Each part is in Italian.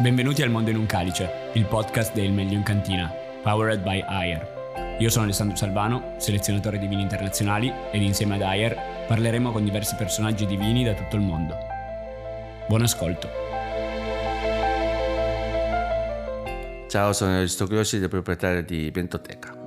Benvenuti al Mondo in un Calice, il podcast del Meglio in Cantina, powered by Ayer. Io sono Alessandro Salvano, selezionatore di vini internazionali ed insieme ad Ayer parleremo con diversi personaggi di vini da tutto il mondo. Buon ascolto. Ciao, sono Aristo Grossi, il proprietario di Bentoteca.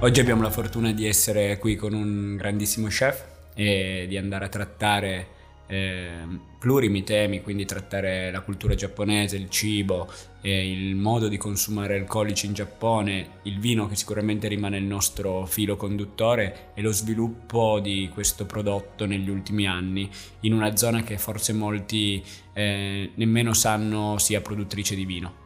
Oggi abbiamo la fortuna di essere qui con un grandissimo chef e di andare a trattare eh, plurimi temi, quindi trattare la cultura giapponese, il cibo, eh, il modo di consumare alcolici in Giappone, il vino che sicuramente rimane il nostro filo conduttore e lo sviluppo di questo prodotto negli ultimi anni in una zona che forse molti eh, nemmeno sanno sia produttrice di vino.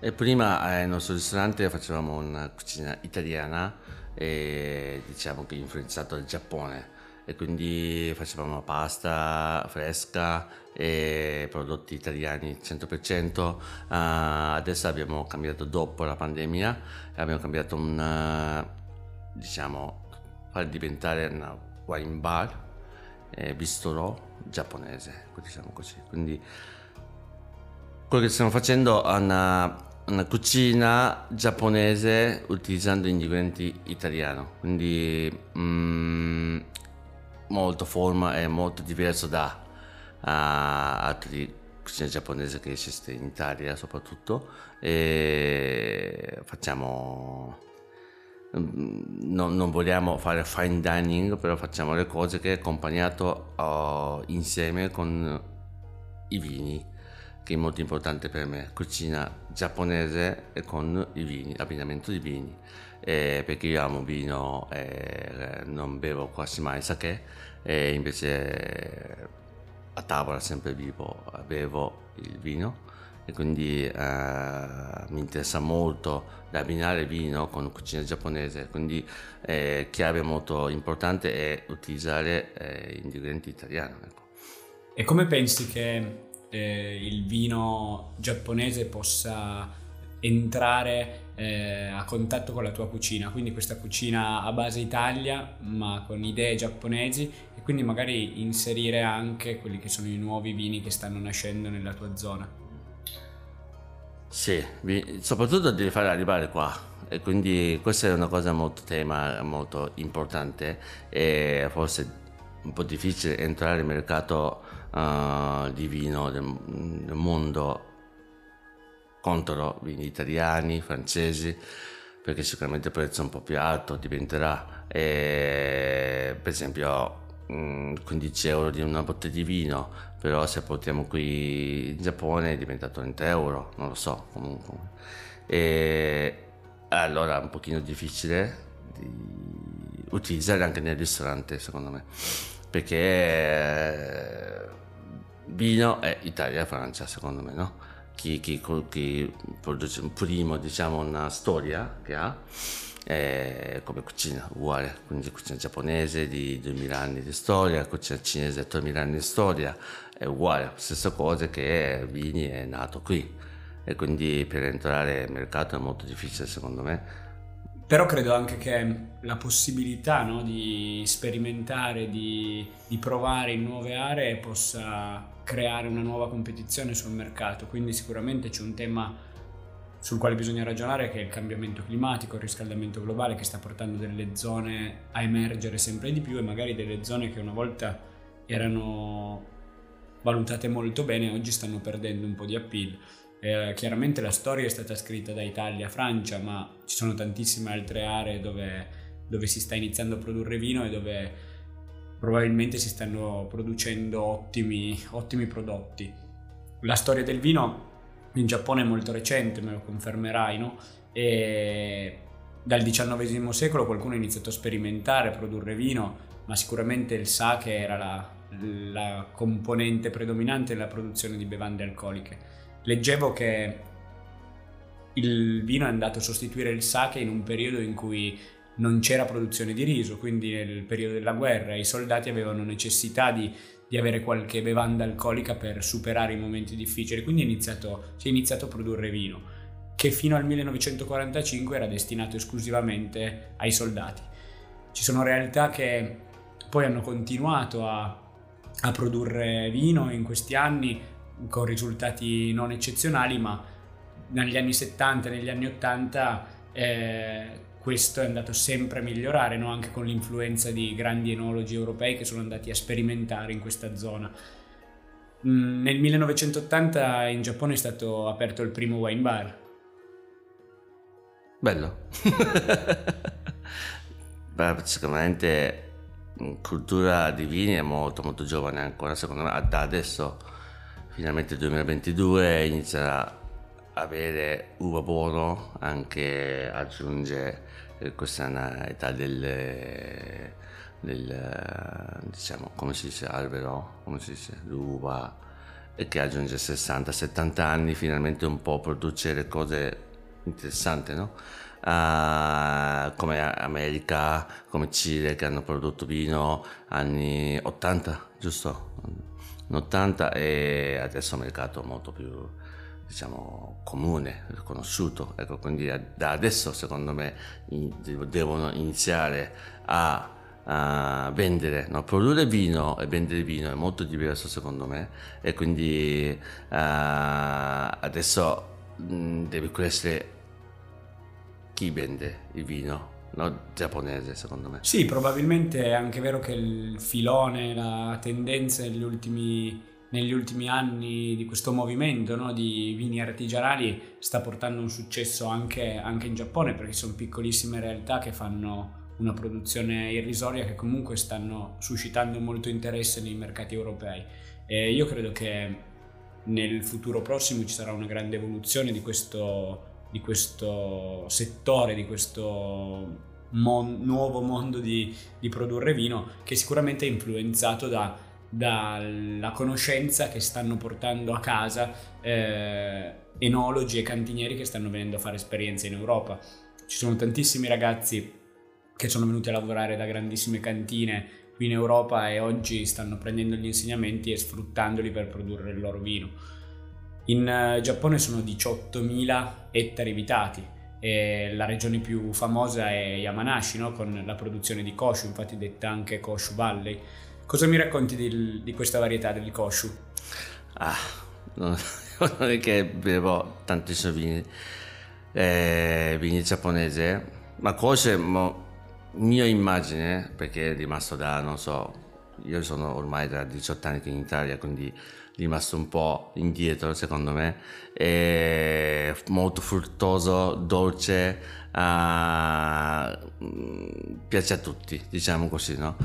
E prima eh, nel nostro ristorante facevamo una cucina italiana e diciamo che influenzato dal Giappone e quindi facevamo pasta fresca e prodotti italiani 100%. Uh, adesso abbiamo cambiato dopo la pandemia, abbiamo cambiato un diciamo far diventare una wine bar eh, bistro giapponese, diciamo così. Quindi quello che stiamo facendo è una una cucina giapponese utilizzando ingredienti italiani, quindi mm, molto forma è molto diverso da uh, altre cucine giapponesi che esiste in Italia soprattutto. E facciamo mm, non, non, vogliamo fare fine dining però facciamo le cose che accompagnato uh, insieme con i vini che è molto importante per me, cucina giapponese con i vini, abbinamento di vini, eh, perché io amo vino e non bevo quasi mai sake, e invece a tavola sempre vivo, bevo il vino e quindi eh, mi interessa molto abbinare vino con cucina giapponese, quindi eh, chiave molto importante è utilizzare eh, ingredienti italiani. Ecco. E come pensi che eh, il vino giapponese possa entrare eh, a contatto con la tua cucina, quindi questa cucina a base Italia ma con idee giapponesi e quindi magari inserire anche quelli che sono i nuovi vini che stanno nascendo nella tua zona. Sì, soprattutto devi fare arrivare qua e quindi questa è una cosa molto tema, molto importante e forse un po' difficile entrare nel mercato uh, di vino del, del, mondo contro vini italiani, francesi, perché sicuramente il prezzo è un po' più alto diventerà. E, per esempio 15 euro di una botte di vino, però se portiamo qui in Giappone diventa 30 euro, non lo so comunque. E allora è un pochino difficile di utilizzare anche nel ristorante secondo me, perché vino è Italia e Francia secondo me, no? Chi, chi, chi produce primo, diciamo, una storia che ha è come cucina, uguale, quindi cucina giapponese di 2000 anni di storia, cucina cinese di 3000 anni di storia, è uguale, stessa cosa che vini è nato qui. E quindi per entrare nel mercato è molto difficile secondo me però credo anche che la possibilità no, di sperimentare, di, di, provare in nuove aree possa creare una nuova competizione sul mercato. Quindi sicuramente c'è un tema sul quale bisogna ragionare che è il cambiamento climatico, il riscaldamento globale che sta portando delle zone a emergere sempre di più e magari delle zone che una volta erano valutate molto bene oggi stanno perdendo un po' di appeal. Eh, chiaramente la storia è stata scritta da Italia Francia, ma ci sono tantissime altre aree dove, dove, si sta iniziando a produrre vino e dove probabilmente si stanno producendo ottimi, ottimi prodotti. La storia del vino in Giappone è molto recente, me lo confermerai, no? E dal XIX secolo qualcuno ha iniziato a sperimentare, a produrre vino, ma sicuramente il sake era la, la componente predominante nella produzione di bevande alcoliche leggevo che il vino è andato a sostituire il sake in un periodo in cui non c'era produzione di riso, quindi nel periodo della guerra i soldati avevano necessità di, di avere qualche bevanda alcolica per superare i momenti difficili, quindi iniziato, si è iniziato a produrre vino, che fino al 1945 era destinato esclusivamente ai soldati. Ci sono realtà che poi hanno continuato a, a produrre vino in questi anni con risultati non eccezionali, ma negli anni 70 e negli anni 80 eh, questo è andato sempre a migliorare, no? anche con l'influenza di grandi enologi europei che sono andati a sperimentare in questa zona. Mm, nel 1980 in Giappone è stato aperto il primo wine bar. Bello. Beh, sicuramente mm, cultura di vini è molto molto giovane ancora, secondo me da adesso finalmente 2022 inizierà a avere uva buono, anche aggiunge eh, questa è un'età del, del diciamo come si dice albero, come si dice l'uva e che aggiunge 60-70 anni finalmente un po' produce cose interessanti no? Uh, come America, come Cile che hanno prodotto vino anni 80, giusto? 80 e adesso è un mercato molto più diciamo comune, riconosciuto. Ecco, quindi da adesso secondo me devono iniziare a, a vendere, no? produrre vino e vendere vino è molto diverso secondo me e quindi uh, adesso deve crescere chi vende il vino no? giapponese secondo me. Sì, probabilmente è anche vero che il filone, la tendenza negli ultimi, negli ultimi anni di questo movimento no? di vini artigianali sta portando un successo anche, anche in Giappone perché sono piccolissime realtà che fanno una produzione irrisoria che comunque stanno suscitando molto interesse nei mercati europei. E io credo che nel futuro prossimo ci sarà una grande evoluzione di questo, di questo settore, di questo mon- nuovo mondo di, di, produrre vino che sicuramente è influenzato da, dalla conoscenza che stanno portando a casa eh, enologi e cantinieri che stanno venendo a fare esperienze in Europa. Ci sono tantissimi ragazzi che sono venuti a lavorare da grandissime cantine qui in Europa e oggi stanno prendendo gli insegnamenti e sfruttandoli per produrre il loro vino. In eh, Giappone sono 18.000 ettari vitati e la regione più famosa è Yamanashi no? con la produzione di Koshu, infatti detta anche Koshu Valley. Cosa mi racconti di, di questa varietà del Koshu? Ah, non, è che bevo tantissimi vini, eh, vini giapponesi, ma Koshu è mo, mia immagine, perché è rimasto da, non so, io sono ormai da 18 anni in Italia, quindi rimasto un po' indietro secondo me, è molto fruttoso, dolce, uh, piace a tutti, diciamo così, no?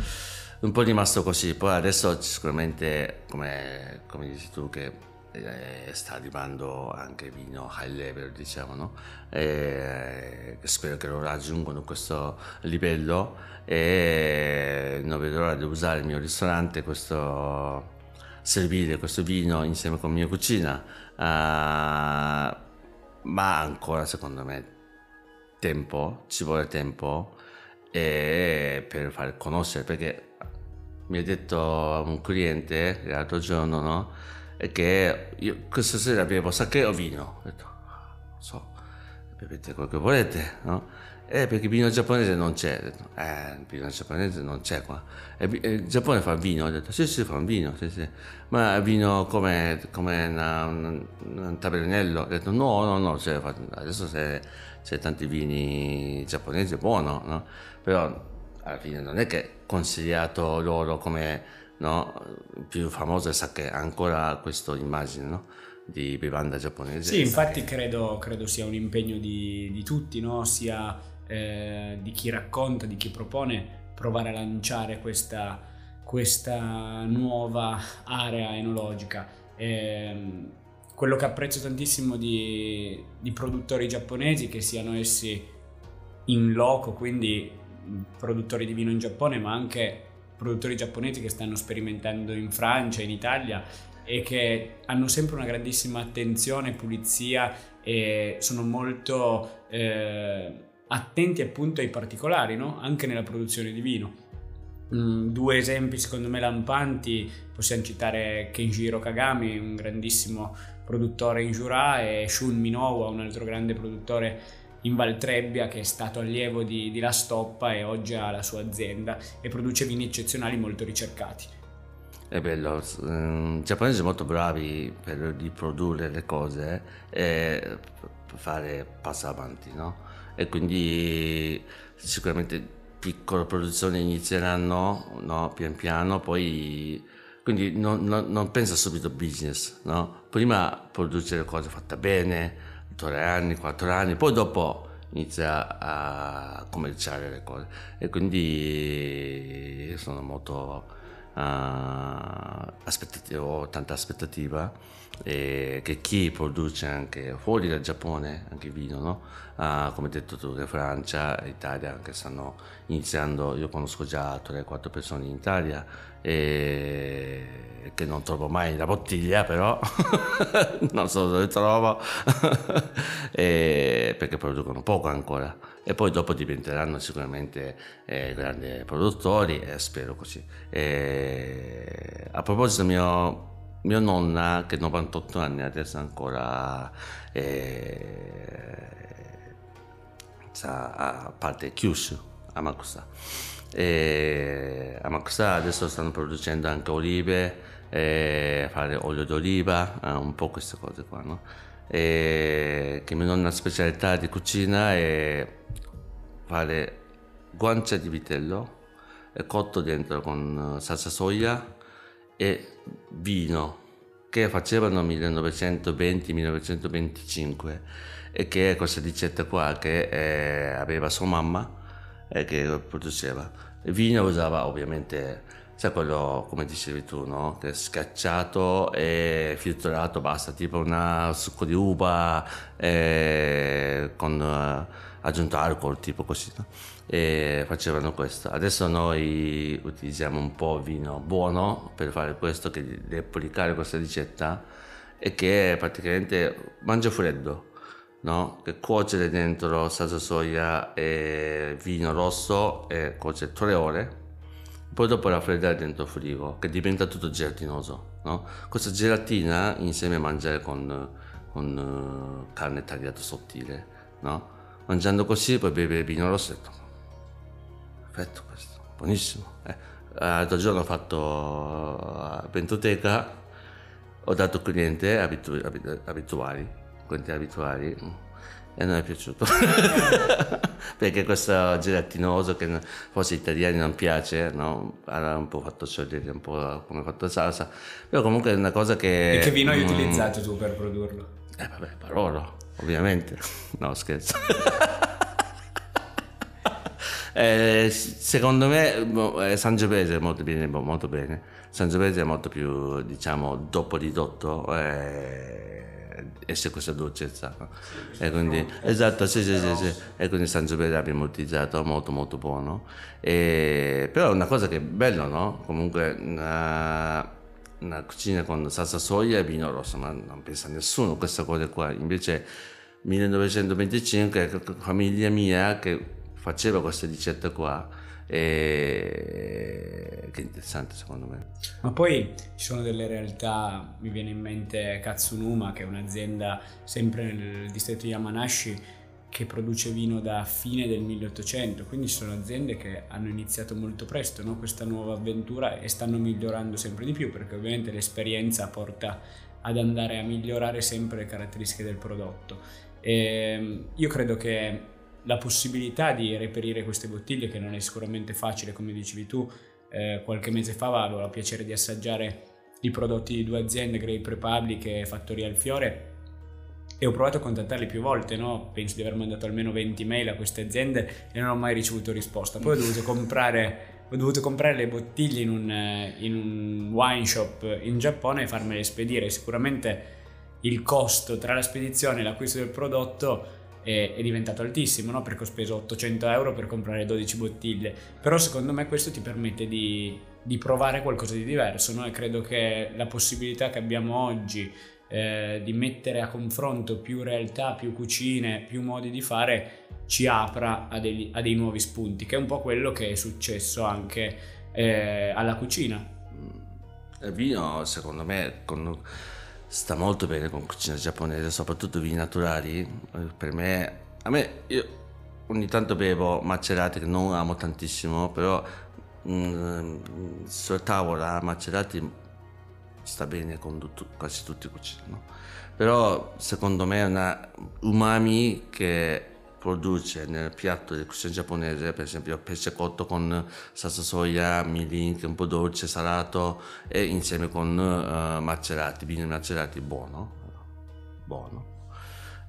Un po' rimasto così, poi adesso sicuramente, come, come dici tu, che eh, sta arrivando anche vino high level, diciamo, no? E spero che lo raggiungano questo livello e non vedo l'ora di usare il mio ristorante questo servire questo vino insieme con mia cucina, uh, ma ancora secondo me tempo, ci vuole tempo e per far conoscere, perché mi ha detto un cliente l'altro giorno, no? che io questa sera bevo sake o vino? Ho detto, non so, bevete quello che volete, no? Eh, perché il vino giapponese non c'è. Detto, eh, il vino giapponese non c'è qua. E, il Giappone fa vino. Ho detto, sì, sì, fa un vino, sì, sì. Ma vino come, come una, un, un tabernello. Ho detto, no, no, no, cioè, adesso c'è, c'è tanti vini giapponesi, buono, no? Però alla fine non è che è consigliato loro come no, più famoso è sake, ancora questa immagine, no? di bevanda giapponese. Sì, infatti credo, credo, sia un impegno di, di tutti, no? sia eh, di chi racconta, di chi propone, provare a lanciare questa, questa nuova area enologica. E, ehm, quello che apprezzo tantissimo di, di produttori giapponesi, che siano essi in loco, quindi produttori di vino in Giappone, ma anche produttori giapponesi che stanno sperimentando in Francia, in Italia e che hanno sempre una grandissima attenzione, pulizia e sono molto eh, attenti appunto ai particolari, no? anche nella produzione di vino. Mm, due esempi secondo me lampanti, possiamo citare Kenjiro Kagami, un grandissimo produttore in Jura, e Shun Minowa, un altro grande produttore in Valtrebbia che è stato allievo di, di La Stoppa e oggi ha la sua azienda e produce vini eccezionali molto ricercati. È bello, ehm, i giapponesi sono molto bravi per riprodurre le cose e fare passo avanti, no? E quindi sicuramente piccole produzioni inizieranno, no? Pian piano, poi quindi non, non, non pensa subito business, no? Prima produce le cose fatte bene, tre anni, quattro anni, poi dopo inizia a commerciare le cose e quindi sono molto aspettativa, ho tanta aspettativa e che chi produce anche fuori dal Giappone, anche vino, no? uh, come detto tu, che Francia, Italia, che stanno iniziando, io conosco già 3-4 persone in Italia e che non trovo mai la bottiglia però. Non so dove trovo. Perché producono poco ancora. E poi dopo diventeranno sicuramente eh, grandi produttori e spero così. E, a proposito mio mio nonna che ha 98 anni adesso ancora eh, a parte Kyushu a Makusa e a Makusa adesso stanno producendo anche olive eh, fare olio d'oliva eh, un po' queste cose qua no? e che mia nonna specialità di cucina è fare guancia di vitello cotto dentro con salsa soia e vino che facevano nel 1920-1925 e che è questa ricetta qua che eh, aveva sua mamma e che produceva. Il vino usava ovviamente, sai quello come dicevi tu, no? Che è scacciato e filtrato, basta, tipo un succo di uva eh, con uh, aggiunto alcol, tipo così, no? e facevano questo. Adesso noi utilizziamo un po' vino buono per fare questo, che replicare questa ricetta e che praticamente mangia freddo, no? che cuocere dentro salsa soia e vino rosso e cuocere tre ore, poi dopo raffreddare dentro il frigo, che diventa tutto gelatinoso. No? Questa gelatina insieme a mangiare con, con uh, carne tagliata sottile, no? mangiando così poi beve vino rosso perfetto questo, buonissimo. Eh, l'altro giorno ho fatto a Pentoteca, ho dato cliente abitu- abituali, clienti abituali mm, e non è piaciuto perché questo gelatinoso che forse agli italiani non piace no? ha un po' fatto sciogliere un po' come fatto salsa però comunque è una cosa che e che vino hai mm, utilizzato tu per produrlo? eh vabbè Barolo ovviamente no scherzo eh, secondo me boh, eh, Sangiovese è molto bene, boh, molto bene. Sangiovese è molto più, diciamo, dopo ridotto. Eh, esce questa dolcezza e quindi esatto sì sì sì, sì. e quindi Sangiovese abbiamo utilizzato molto molto buono e, però è una cosa che è bella no? comunque una, una cucina con salsa soia e vino rosso ma non pensa nessuno questa cosa qua invece 1925 famiglia mia che faceva questa ricetta qua e che interessante secondo me. Ma poi ci sono delle realtà, mi viene in mente Katsunuma che è un'azienda sempre nel distretto di Yamanashi che produce vino da fine del 1800, quindi ci sono aziende che hanno iniziato molto presto no? questa nuova avventura e stanno migliorando sempre di più perché ovviamente l'esperienza porta ad andare a migliorare sempre le caratteristiche del prodotto. E ehm, io credo che la possibilità di reperire queste bottiglie, che non è sicuramente facile, come dicevi tu, eh, qualche mese fa avevo il piacere di assaggiare i prodotti di due aziende, Grape Republic e Fattoria Il Fiore, e ho provato a contattarli più volte, no? penso di aver mandato almeno 20 mail a queste aziende e non ho mai ricevuto risposta. Poi ho dovuto comprare, ho dovuto comprare le bottiglie in un, in un wine shop in Giappone e farmele spedire. Sicuramente il costo tra la spedizione e l'acquisto del prodotto è, è diventato altissimo, no? perché ho speso 800 euro per comprare 12 bottiglie, però secondo me questo ti permette di, di provare qualcosa di diverso no? e credo che la possibilità che abbiamo oggi eh, di mettere a confronto più realtà, più cucine, più modi di fare ci apra a, dei, a dei nuovi spunti, che è un po' quello che è successo anche eh, alla cucina. Il vino, secondo me, con sta molto bene con cucina giapponese, soprattutto vini naturali. Per me a me, io ogni tanto bevo macerati che non amo tantissimo, però mm, sulla tavola macerati sta bene con tu, quasi tutti i cucini, no? Però secondo me è una umami che produce nel piatto del cucina giapponese, per esempio pesce cotto con salsa soia, mirin, un po' dolce, salato e insieme con uh, macerati, vino macerati, buono, buono.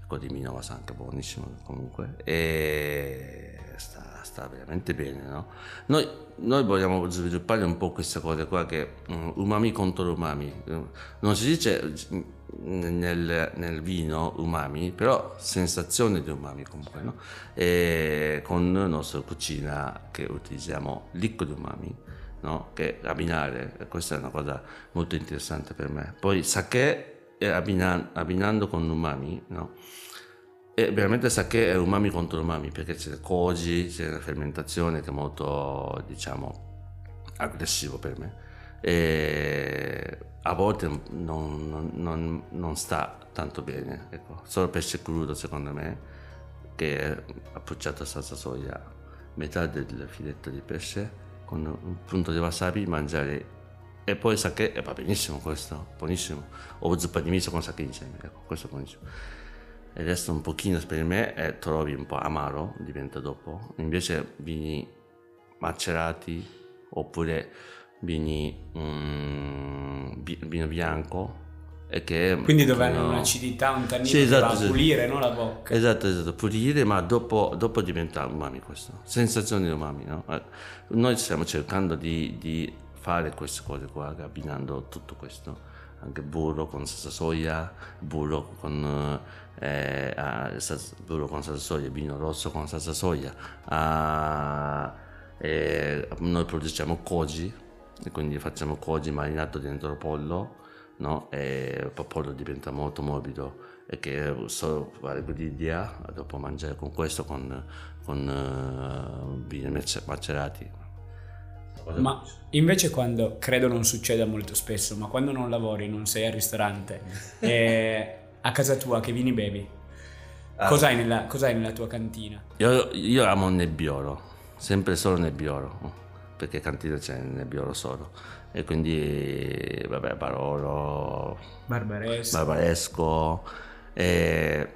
Quello di Minova anche buonissimo comunque e sta, sta veramente bene, no? Noi, noi, vogliamo sviluppare un po' questa cosa qua che um, umami contro umami, non si dice nel, nel, vino umami, però sensazione di umami comunque, no? E con la nostra cucina che utilizziamo liquido umami, no? Che abbinare, questa è una cosa molto interessante per me. Poi sake abbinando, abbinando con umami, no? E veramente sake è umami contro umami perché c'è il koji, c'è la fermentazione che è molto, diciamo, aggressivo per me. E a volte non, non, non, non sta tanto bene, ecco. solo pesce crudo secondo me, che è appoggiato a salsa soia, metà del filetto di pesce con un punto di wasabi, mangiare e poi sake, e va benissimo questo, buonissimo, o zuppa di miso con sake insieme, ecco, questo è buonissimo. Il resto un pochino per me è, trovi un po' amaro, diventa dopo, invece vini macerati oppure vini mm, vino bianco e che quindi dove hanno un'acidità un tannino sì, esatto, esatto. pulire no, la bocca esatto esatto pulire ma dopo, dopo diventa umami questo sensazione di umami no? Eh, noi stiamo cercando di, di fare queste cose qua abbinando tutto questo anche burro con salsa soia burro con eh, burro con salsa soia vino rosso con salsa soia ah, eh, noi produciamo koji e quindi facciamo koji marinato dentro pollo no? e poi pollo diventa molto morbido e che solo fare godidria dopo mangiare con questo con, con uh, vini macerati ma invece quando credo non succeda molto spesso ma quando non lavori non sei al ristorante e a casa tua che vini bevi ah. cos'hai, nella, cos'hai nella tua cantina? io, io amo Nebbiolo sempre solo Nebbiolo perché cantina c'è nel Nebbiolo solo. E quindi vabbè Barolo Barbaresco, Barbaresco e,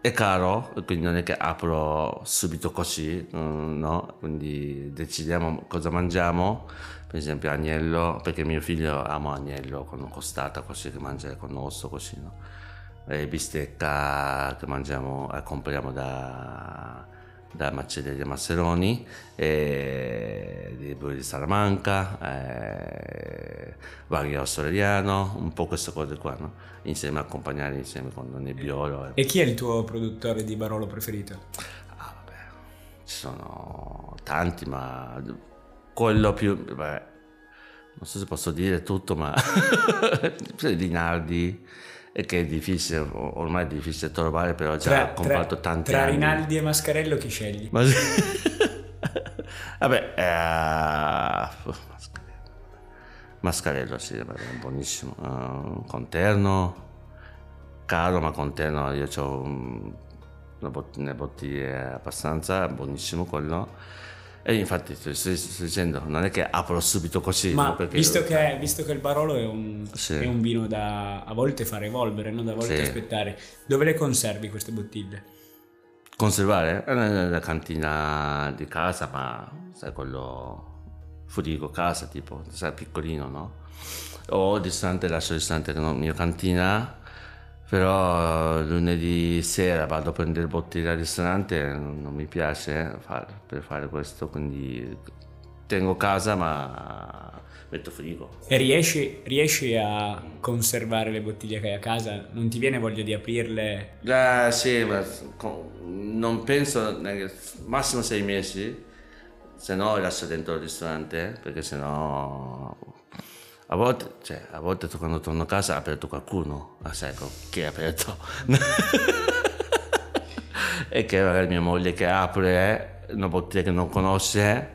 è caro quindi non è che apro subito così no? Quindi decidiamo cosa mangiamo. Per esempio agnello perché mio figlio ama agnello con costata così che mangia con osso così no? E bistecca che mangiamo compriamo da da Macelleria Masseroni, eh, di Salamanca, eh, Vario Aureliano, un po' queste cose qua, no? insieme a accompagnare insieme con Nebbiolo. E chi è il tuo produttore di Barolo preferito? Ah, vabbè, ci sono tanti, ma quello più... Beh, non so se posso dire tutto, ma Linardi e che è difficile, ormai è difficile trovare, però già tra, comprato tra, tanti tra anni. Rinaldi e Mascarello chi scegli? Ma... Vabbè, eh... Mascarello sì, è buonissimo. Uh, conterno, caro ma conterno, io ho una bottiglia, bottiglie abbastanza, buonissimo quello e infatti sto, dicendo, non è che apro subito così. Ma no? visto, che, visto, che, il Barolo è un, sì. è un, vino da a volte far evolvere, no? da volte sì. aspettare, dove le conservi queste bottiglie? Conservare? Nella cantina di casa, ma sai quello frigo casa tipo, sai piccolino, no? O distante, lascio distante la mia cantina però lunedì sera vado a prendere bottiglie al ristorante, non mi piace fare, per fare questo, quindi tengo casa ma metto frigo. E riesci, riesci, a conservare le bottiglie che hai a casa? Non ti viene voglia di aprirle? Eh, sì, ma non penso, massimo sei mesi, se no lascio dentro il ristorante, perché se no a volte, cioè, a volte quando torno a casa ha aperto qualcuno, ma sai chi ha aperto? e che magari mia moglie che apre una bottiglia che non conosce,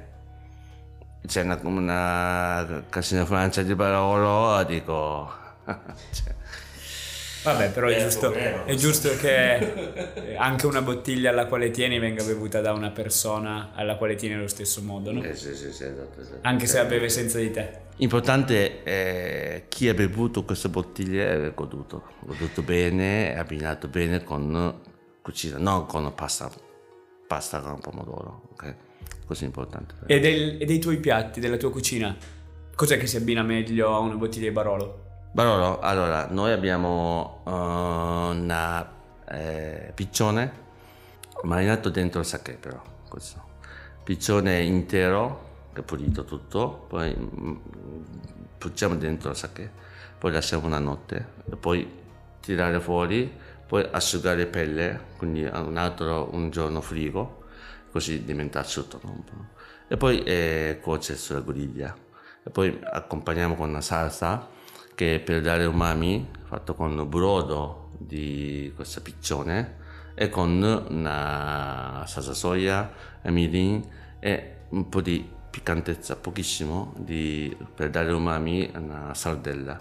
c'è una, una casina Francia di Barolo, dico... cioè, Vabbè, però è Eh, giusto, è giusto che anche una bottiglia alla quale tieni venga bevuta da una persona alla quale tieni allo stesso modo, no? Eh, sì, sì, sì, esatto, esatto. Anche se la beve senza di te. Importante è chi ha bevuto queste bottiglie è goduto, goduto bene, è abbinato bene con cucina, non con pasta, pasta con pomodoro, ok? Questo è importante. E, del- e dei tuoi piatti, della tua cucina, cos'è che si abbina meglio a una bottiglia di Barolo? Barolo, allora, noi abbiamo eh, una eh, piccione marinato dentro il sake però, questo. Piccione intero, che è pulito tutto, poi mm, pucciamo dentro il sake, poi lasciamo una notte, poi tirare fuori, poi asciugare pelle, quindi un altro un giorno frigo, così diventa asciutto. no? E poi eh, cuoce sulla griglia. E poi accompagniamo con una salsa che per dare umami fatto con brodo di questa piccione e con una salsa soia, mirin e un po' di piccantezza, pochissimo, di- per dare umami una sardella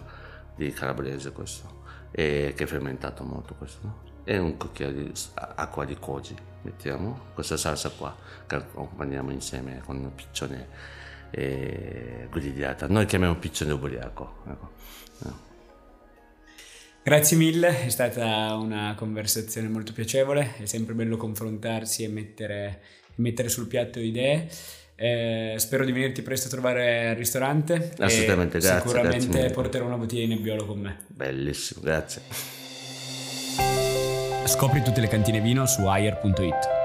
di calabrese questo, e che è fermentato molto questo. no? E un cucchiaio di acqua di koji, mettiamo questa salsa qua che accompagniamo insieme con piccione eh, grigliata. Noi chiamiamo piccione ubriaco. ecco. Grazie mille, è stata una conversazione molto piacevole, è sempre bello confrontarsi e mettere, mettere sul piatto idee. Eh, spero di venirti presto a trovare al ristorante. e Assolutamente, grazie, Sicuramente grazie porterò una bottiglia di nebbiolo con me. Bellissimo, grazie. Scopri tutte le cantine vino su ayer.it.